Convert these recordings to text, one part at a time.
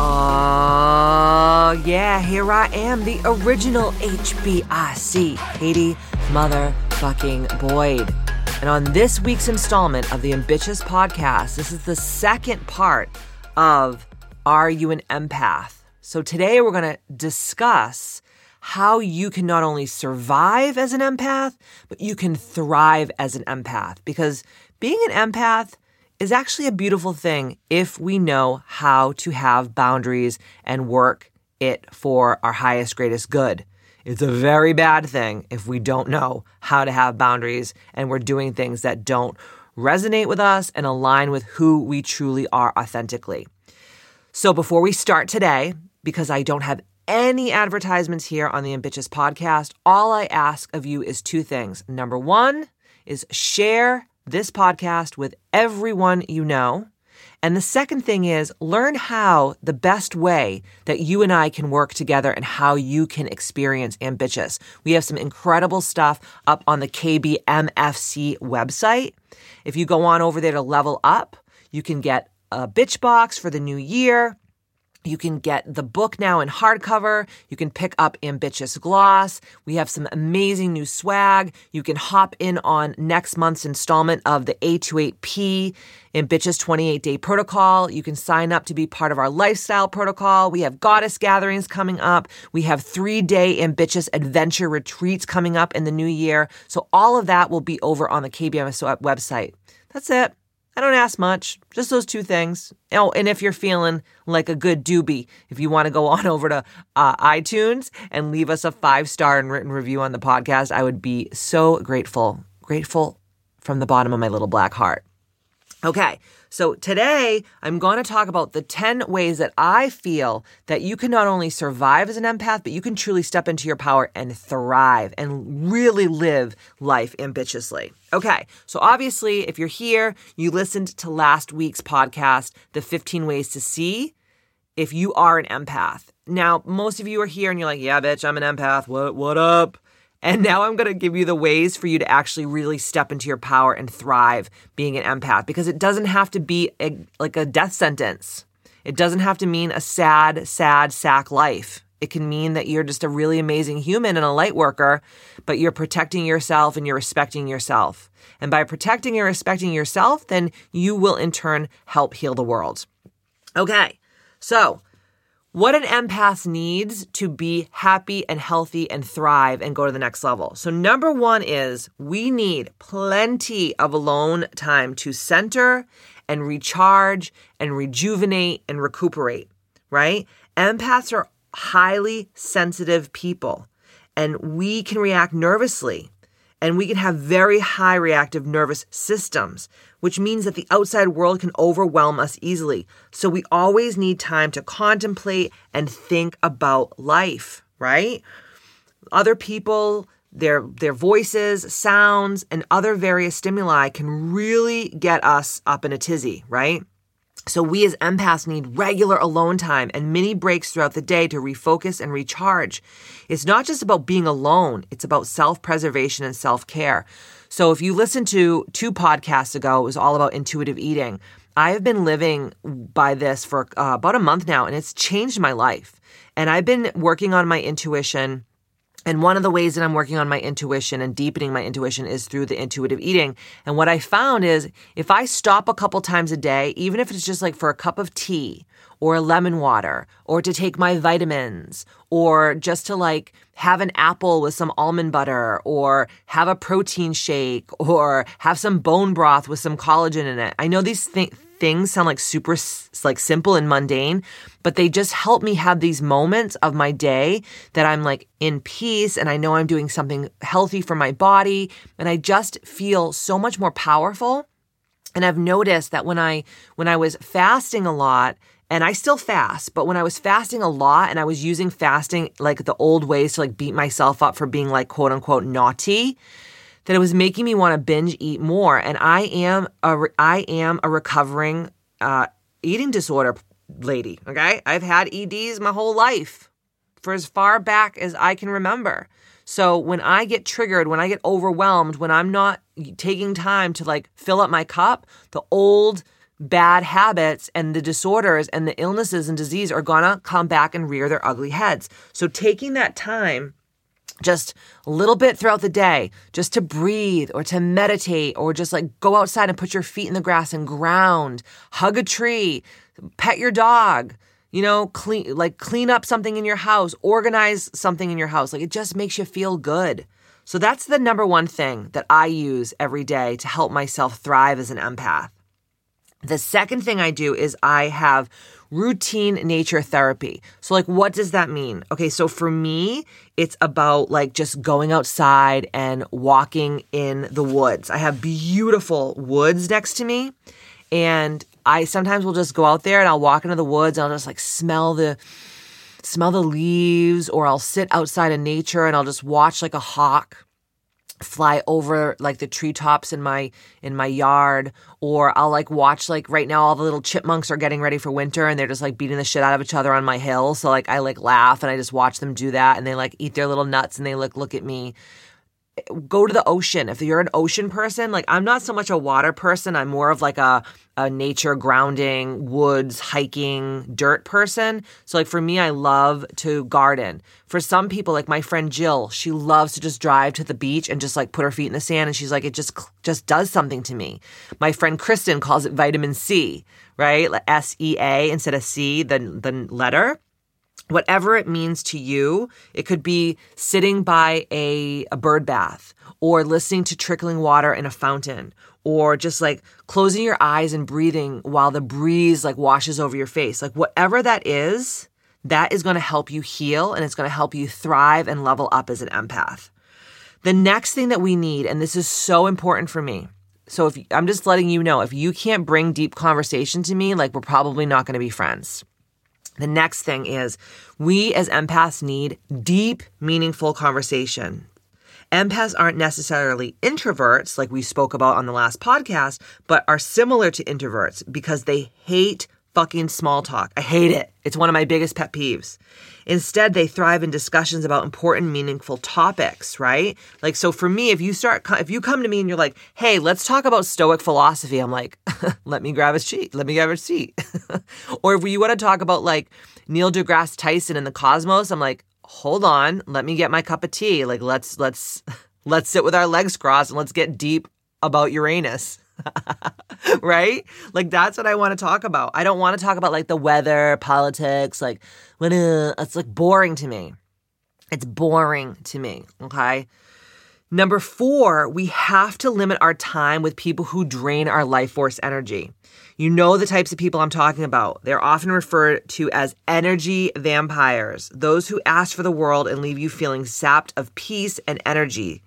Oh, yeah, here I am, the original HBIC, Katie motherfucking Boyd. And on this week's installment of the Ambitious Podcast, this is the second part of Are You an Empath? So today we're going to discuss how you can not only survive as an empath, but you can thrive as an empath. Because being an empath, is actually a beautiful thing if we know how to have boundaries and work it for our highest, greatest good. It's a very bad thing if we don't know how to have boundaries and we're doing things that don't resonate with us and align with who we truly are authentically. So before we start today, because I don't have any advertisements here on the Ambitious podcast, all I ask of you is two things. Number one is share this podcast with everyone you know. And the second thing is learn how the best way that you and I can work together and how you can experience ambitious. We have some incredible stuff up on the KBMFC website. If you go on over there to level up, you can get a bitch box for the new year. You can get the book now in hardcover. You can pick up Ambitious Gloss. We have some amazing new swag. You can hop in on next month's installment of the A28P Ambitious 28 Day Protocol. You can sign up to be part of our lifestyle protocol. We have goddess gatherings coming up. We have three day ambitious adventure retreats coming up in the new year. So all of that will be over on the KBMS website. That's it. I don't ask much, just those two things. Oh, and if you're feeling like a good doobie, if you want to go on over to uh, iTunes and leave us a five star and written review on the podcast, I would be so grateful, grateful from the bottom of my little black heart. Okay, so today I'm going to talk about the 10 ways that I feel that you can not only survive as an empath, but you can truly step into your power and thrive and really live life ambitiously. Okay, so obviously, if you're here, you listened to last week's podcast, The 15 Ways to See if you are an empath. Now, most of you are here and you're like, yeah, bitch, I'm an empath. What, what up? And now I'm going to give you the ways for you to actually really step into your power and thrive being an empath because it doesn't have to be a, like a death sentence. It doesn't have to mean a sad, sad sack life. It can mean that you're just a really amazing human and a light worker, but you're protecting yourself and you're respecting yourself. And by protecting and respecting yourself, then you will in turn help heal the world. Okay, so what an empath needs to be happy and healthy and thrive and go to the next level. So, number one is we need plenty of alone time to center and recharge and rejuvenate and recuperate, right? Empaths are highly sensitive people and we can react nervously and we can have very high reactive nervous systems, which means that the outside world can overwhelm us easily. So we always need time to contemplate and think about life, right? Other people, their their voices, sounds, and other various stimuli can really get us up in a tizzy, right? So we as empaths need regular alone time and mini breaks throughout the day to refocus and recharge. It's not just about being alone, it's about self-preservation and self-care. So if you listened to two podcasts ago, it was all about intuitive eating. I have been living by this for uh, about a month now and it's changed my life. And I've been working on my intuition and one of the ways that I'm working on my intuition and deepening my intuition is through the intuitive eating. And what I found is if I stop a couple times a day, even if it's just like for a cup of tea or a lemon water or to take my vitamins or just to like have an apple with some almond butter or have a protein shake or have some bone broth with some collagen in it. I know these things things sound like super like simple and mundane, but they just help me have these moments of my day that I'm like in peace and I know I'm doing something healthy for my body and I just feel so much more powerful. And I've noticed that when I when I was fasting a lot and I still fast, but when I was fasting a lot and I was using fasting like the old ways to like beat myself up for being like quote unquote naughty, that it was making me want to binge eat more. And I am a I am a recovering uh, eating disorder lady. Okay, I've had EDs my whole life for as far back as I can remember. So when I get triggered, when I get overwhelmed, when I'm not taking time to like fill up my cup, the old bad habits and the disorders and the illnesses and disease are gonna come back and rear their ugly heads. So taking that time just a little bit throughout the day just to breathe or to meditate or just like go outside and put your feet in the grass and ground, hug a tree, pet your dog, you know, clean like clean up something in your house, organize something in your house. Like it just makes you feel good. So that's the number one thing that I use every day to help myself thrive as an empath. The second thing I do is I have routine nature therapy. So, like, what does that mean? Okay, so for me, it's about like just going outside and walking in the woods. I have beautiful woods next to me, and I sometimes will just go out there and I'll walk into the woods and I'll just like smell the smell the leaves or I'll sit outside in nature and I'll just watch like a hawk fly over like the treetops in my in my yard or I'll like watch like right now all the little chipmunks are getting ready for winter and they're just like beating the shit out of each other on my hill. So like I like laugh and I just watch them do that and they like eat their little nuts and they like look at me go to the ocean. If you're an ocean person, like I'm not so much a water person. I'm more of like a, a nature grounding, woods, hiking, dirt person. So like for me, I love to garden. For some people, like my friend Jill, she loves to just drive to the beach and just like put her feet in the sand. And she's like, it just, just does something to me. My friend Kristen calls it vitamin C, right? S E A instead of C, the, the letter whatever it means to you. It could be sitting by a, a bird bath or listening to trickling water in a fountain or just like closing your eyes and breathing while the breeze like washes over your face. Like whatever that is, that is going to help you heal and it's going to help you thrive and level up as an empath. The next thing that we need, and this is so important for me. So if I'm just letting you know, if you can't bring deep conversation to me, like we're probably not going to be friends. The next thing is we as empaths need deep, meaningful conversation. Empaths aren't necessarily introverts, like we spoke about on the last podcast, but are similar to introverts because they hate fucking small talk. I hate it. It's one of my biggest pet peeves. Instead, they thrive in discussions about important, meaningful topics, right? Like, so for me, if you start, if you come to me and you're like, hey, let's talk about Stoic philosophy, I'm like, let me grab a sheet, let me grab a seat. or if you want to talk about like Neil deGrasse Tyson and the cosmos, I'm like, hold on, let me get my cup of tea. Like, let's, let's, let's sit with our legs crossed and let's get deep about Uranus. right? Like that's what I want to talk about. I don't want to talk about like the weather, politics, like when uh, it's like boring to me. It's boring to me, okay? Number 4, we have to limit our time with people who drain our life force energy. You know the types of people I'm talking about. They're often referred to as energy vampires, those who ask for the world and leave you feeling sapped of peace and energy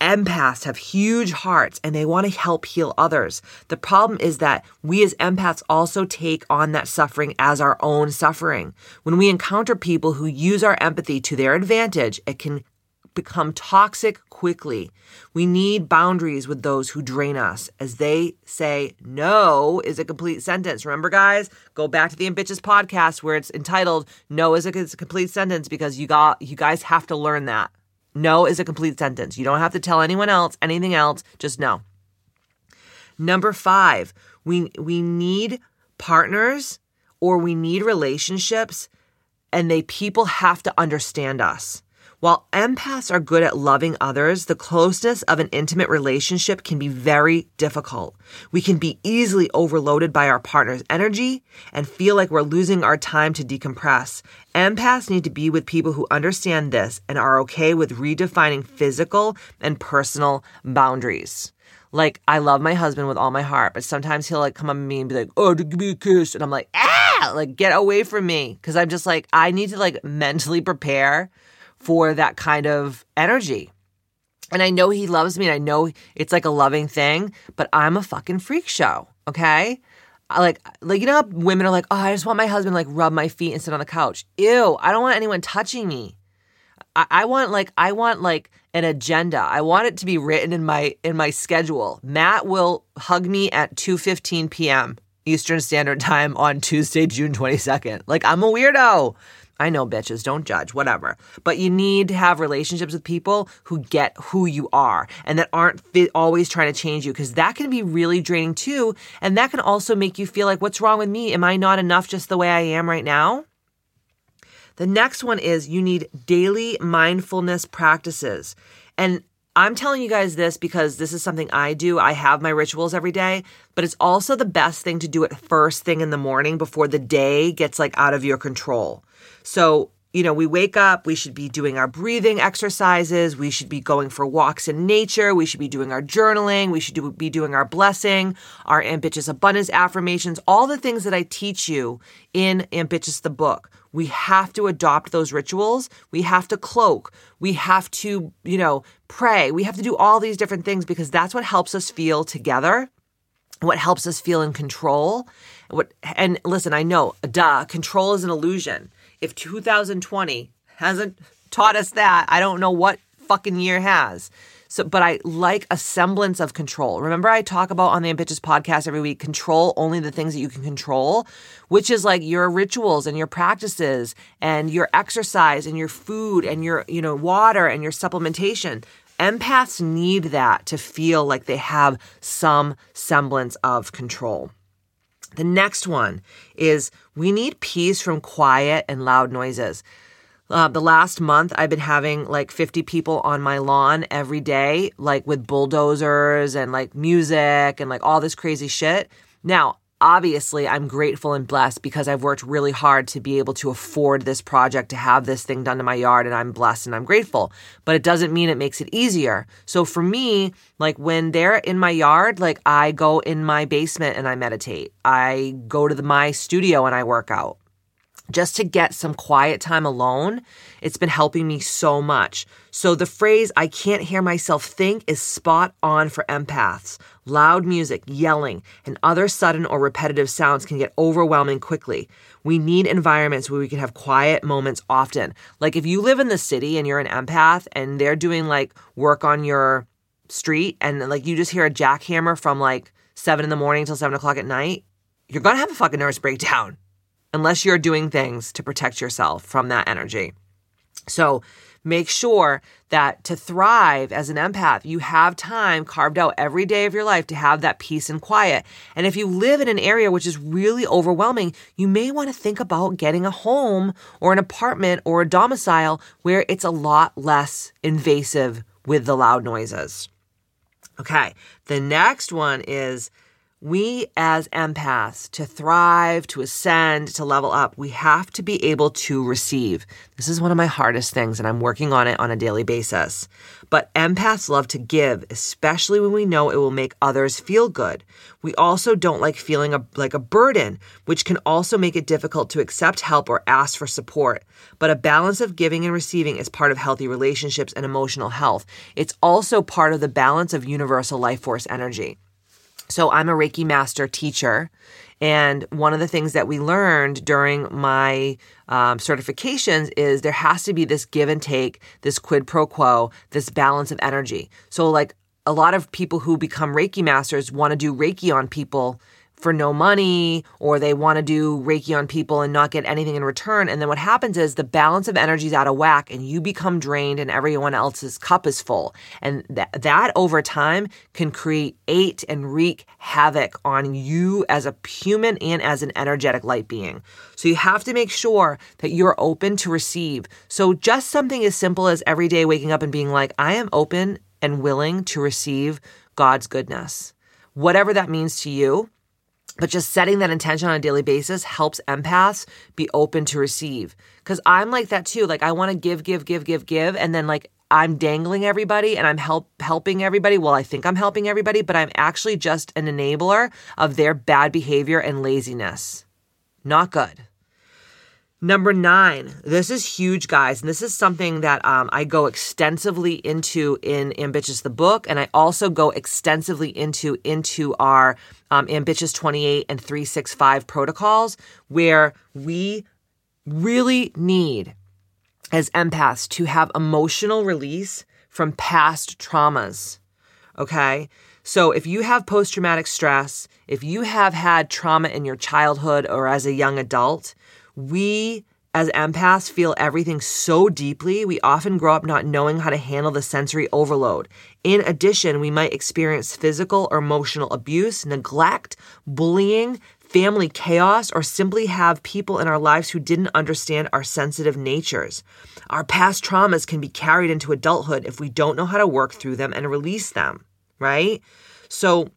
empaths have huge hearts and they want to help heal others. The problem is that we as empaths also take on that suffering as our own suffering. When we encounter people who use our empathy to their advantage, it can become toxic quickly. We need boundaries with those who drain us. As they say, no is a complete sentence. Remember, guys, go back to the Ambitious podcast where it's entitled No is a, complete sentence because you got you guys have to learn that. No is a complete sentence. You don't have to tell anyone else anything else, just no. Number 5, we we need partners or we need relationships and they people have to understand us. While empaths are good at loving others, the closeness of an intimate relationship can be very difficult. We can be easily overloaded by our partner's energy and feel like we're losing our time to decompress. Empaths need to be with people who understand this and are okay with redefining physical and personal boundaries. Like, I love my husband with all my heart, but sometimes he'll like come up to me and be like, oh, give me a kiss. And I'm like, ah, like, get away from me. Cause I'm just like, I need to like mentally prepare for that kind of energy. And I know he loves me and I know it's like a loving thing, but I'm a fucking freak show, okay? I like like you know women are like, oh, I just want my husband like rub my feet and sit on the couch. Ew, I don't want anyone touching me. I, I want like I want like an agenda. I want it to be written in my in my schedule. Matt will hug me at 2:15 p.m. Eastern Standard Time on Tuesday, June 22nd. Like I'm a weirdo. I know bitches, don't judge, whatever. But you need to have relationships with people who get who you are and that aren't always trying to change you because that can be really draining too. And that can also make you feel like, what's wrong with me? Am I not enough just the way I am right now? The next one is you need daily mindfulness practices. And I'm telling you guys this because this is something I do. I have my rituals every day, but it's also the best thing to do it first thing in the morning before the day gets like out of your control. So, you know, we wake up, we should be doing our breathing exercises, we should be going for walks in nature, we should be doing our journaling, we should do, be doing our blessing, our ambitious abundance affirmations, all the things that I teach you in Ambitious the book. We have to adopt those rituals. We have to cloak. We have to, you know, pray. We have to do all these different things because that's what helps us feel together what helps us feel in control. What and listen, I know, duh, control is an illusion if 2020 hasn't taught us that, I don't know what fucking year has. So, but I like a semblance of control. Remember, I talk about on the Ambitious podcast every week control only the things that you can control, which is like your rituals and your practices and your exercise and your food and your, you know, water and your supplementation. Empaths need that to feel like they have some semblance of control. The next one is we need peace from quiet and loud noises. Uh, the last month, I've been having like 50 people on my lawn every day, like with bulldozers and like music and like all this crazy shit. Now, obviously I'm grateful and blessed because I've worked really hard to be able to afford this project, to have this thing done to my yard, and I'm blessed and I'm grateful. But it doesn't mean it makes it easier. So for me, like when they're in my yard, like I go in my basement and I meditate. I go to the, my studio and I work out just to get some quiet time alone, it's been helping me so much. So the phrase, I can't hear myself think, is spot on for empaths. Loud music, yelling, and other sudden or repetitive sounds can get overwhelming quickly. We need environments where we can have quiet moments often. Like if you live in the city and you're an empath and they're doing like work on your street and like you just hear a jackhammer from like seven in the morning till seven o'clock at night, you're gonna have a fucking nervous breakdown unless you're doing things to protect yourself from that energy. So make sure that to thrive as an empath, you have time carved out every day of your life to have that peace and quiet. And if you live in an area which is really overwhelming, you may want to think about getting a home or an apartment or a domicile where it's a lot less invasive with the loud noises. Okay, the next one is we as empaths, to thrive, to ascend, to level up, we have to be able to receive. This is one of my hardest things, and I'm working on it on a daily basis. But empaths love to give, especially when we know it will make others feel good. We also don't like feeling a, like a burden, which can also make it difficult to accept help or ask for support. But a balance of giving and receiving is part of healthy relationships and emotional health. It's also part of the balance of universal life force energy. So I'm a Reiki master teacher. And one of the things that we learned during my um, certifications is there has to be this give and take, this quid pro quo, this balance of energy. So, like a lot of people who become Reiki masters want to do Reiki on people for no money or they want to do Reiki on people and not get anything in return. And then what happens is the balance of energy is out of whack and you become drained and everyone else's cup is full. And that, that over time can create and wreak havoc on you as a human and as an energetic light being. So you have to make sure that you're open to receive. So just something as simple as every day waking up and being like, I am open and willing to receive God's goodness. Whatever that means to you, but just setting that intention on a daily basis helps empaths be open to receive. Cause I'm like that too. Like I want to give, give, give, give, give. And then like I'm dangling everybody and I'm help helping everybody. Well, I think I'm helping everybody, but I'm actually just an enabler of their bad behavior and laziness. Not good. Number nine, this is huge, guys. And this is something that um, I go extensively into in Ambitious the book. And I also go extensively into, into our um, Ambitious 28 and 365 protocols, where we really need, as empaths, to have emotional release from past traumas. Okay. So if you have post traumatic stress, if you have had trauma in your childhood or as a young adult, we as empaths feel everything so deeply, we often grow up not knowing how to handle the sensory overload. In addition, we might experience physical or emotional abuse, neglect, bullying, family chaos, or simply have people in our lives who didn't understand our sensitive natures. Our past traumas can be carried into adulthood if we don't know how to work through them and release them, right? So,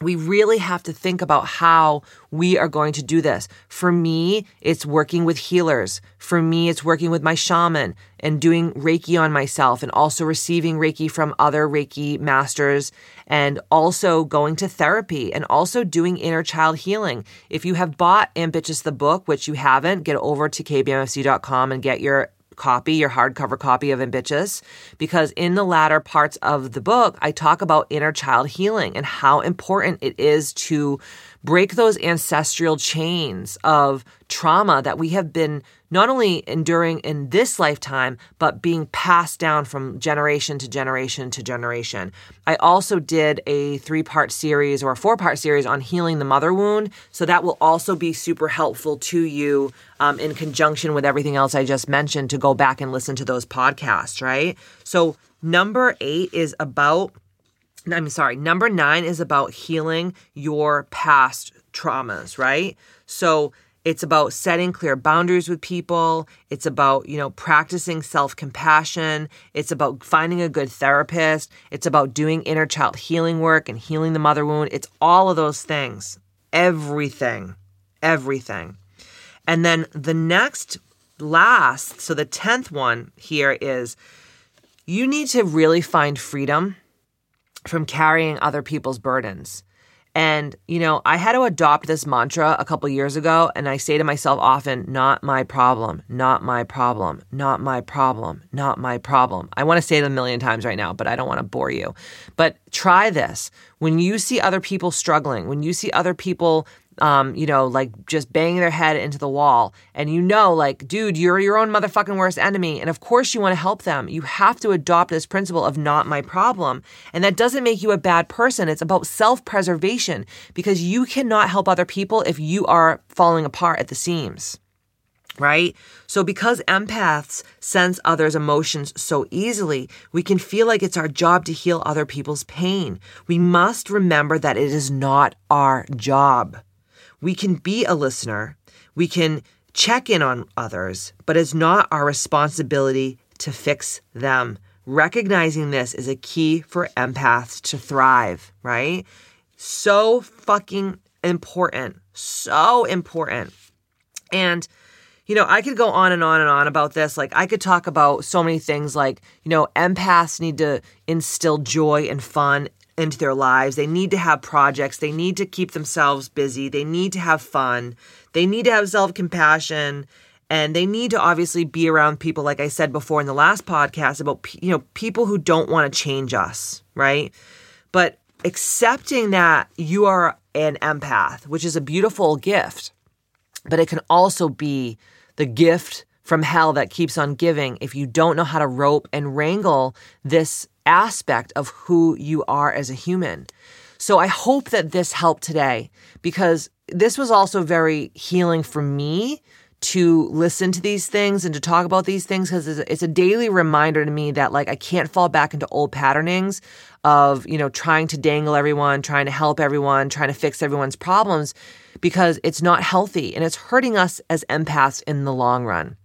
we really have to think about how we are going to do this. For me, it's working with healers. For me, it's working with my shaman and doing Reiki on myself and also receiving Reiki from other Reiki masters and also going to therapy and also doing inner child healing. If you have bought Ambitious the book, which you haven't, get over to kbmfc.com and get your copy, your hardcover copy of Ambitious, because in the latter parts of the book, I talk about inner child healing and how important it is to break those ancestral chains of trauma that we have been not only enduring in this lifetime, but being passed down from generation to generation to generation. I also did a three part series or a four part series on healing the mother wound. So that will also be super helpful to you um, in conjunction with everything else I just mentioned to go back and listen to those podcasts, right? So number eight is about I'm sorry, number nine is about healing your past traumas, right? So it's about setting clear boundaries with people. It's about, you know, practicing self compassion. It's about finding a good therapist. It's about doing inner child healing work and healing the mother wound. It's all of those things. Everything. Everything. And then the next, last, so the 10th one here is you need to really find freedom from carrying other people's burdens. And, you know, I had to adopt this mantra a couple years ago, and I say to myself often, not my problem, not my problem, not my problem, not my problem. I want to say it a million times right now, but I don't want to bore you. But try this. When you see other people struggling, when you see other people um, you know, like just banging their head into the wall. And you know, like, dude, you're your own motherfucking worst enemy. And of course you want to help them. You have to adopt this principle of not my problem. And that doesn't make you a bad person. It's about self preservation because you cannot help other people if you are falling apart at the seams. Right? So, because empaths sense others' emotions so easily, we can feel like it's our job to heal other people's pain. We must remember that it is not our job. We can be a listener, we can check in on others, but it's not our responsibility to fix them. Recognizing this is a key for empaths to thrive, right? So fucking important. So important. And, you know, I could go on and on and on about this. Like, I could talk about so many things like, you know, empaths need to instill joy and fun into their lives. They need to have projects. They need to keep themselves busy. They need to have fun. They need to have self compassion. And they need to obviously be around people, like I said before in the last podcast, about you know people who don't want to change us, right? But accepting that you are an empath, which is a beautiful gift, but it can also be the gift from hell that keeps on giving if you don't know how to rope and wrangle this aspect of who you are as a human. So I hope that this helped today because this was also very healing for me to listen to these things and to talk about these things because it's a daily reminder to me that like I can't fall back into old patternings of, you know, trying to dangle everyone, trying to help everyone, trying to fix everyone's problems because it's not healthy and it's hurting us as empaths in the long run.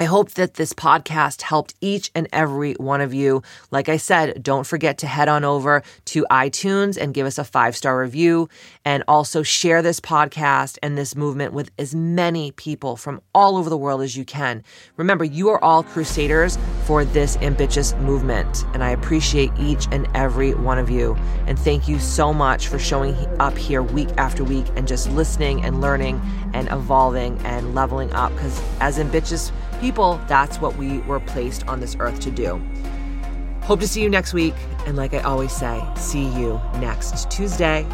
I hope that this podcast helped each and every one of you. Like I said, don't forget to head on over to iTunes and give us a five star review and also share this podcast and this movement with as many people from all over the world as you can. Remember, you are all crusaders for this ambitious movement, and I appreciate each and every one of you. And thank you so much for showing up here week after week and just listening and learning and evolving and leveling up because as ambitious people, that's what we were placed on this earth to do. Hope to see you next week. And like I always say, see you next Tuesday.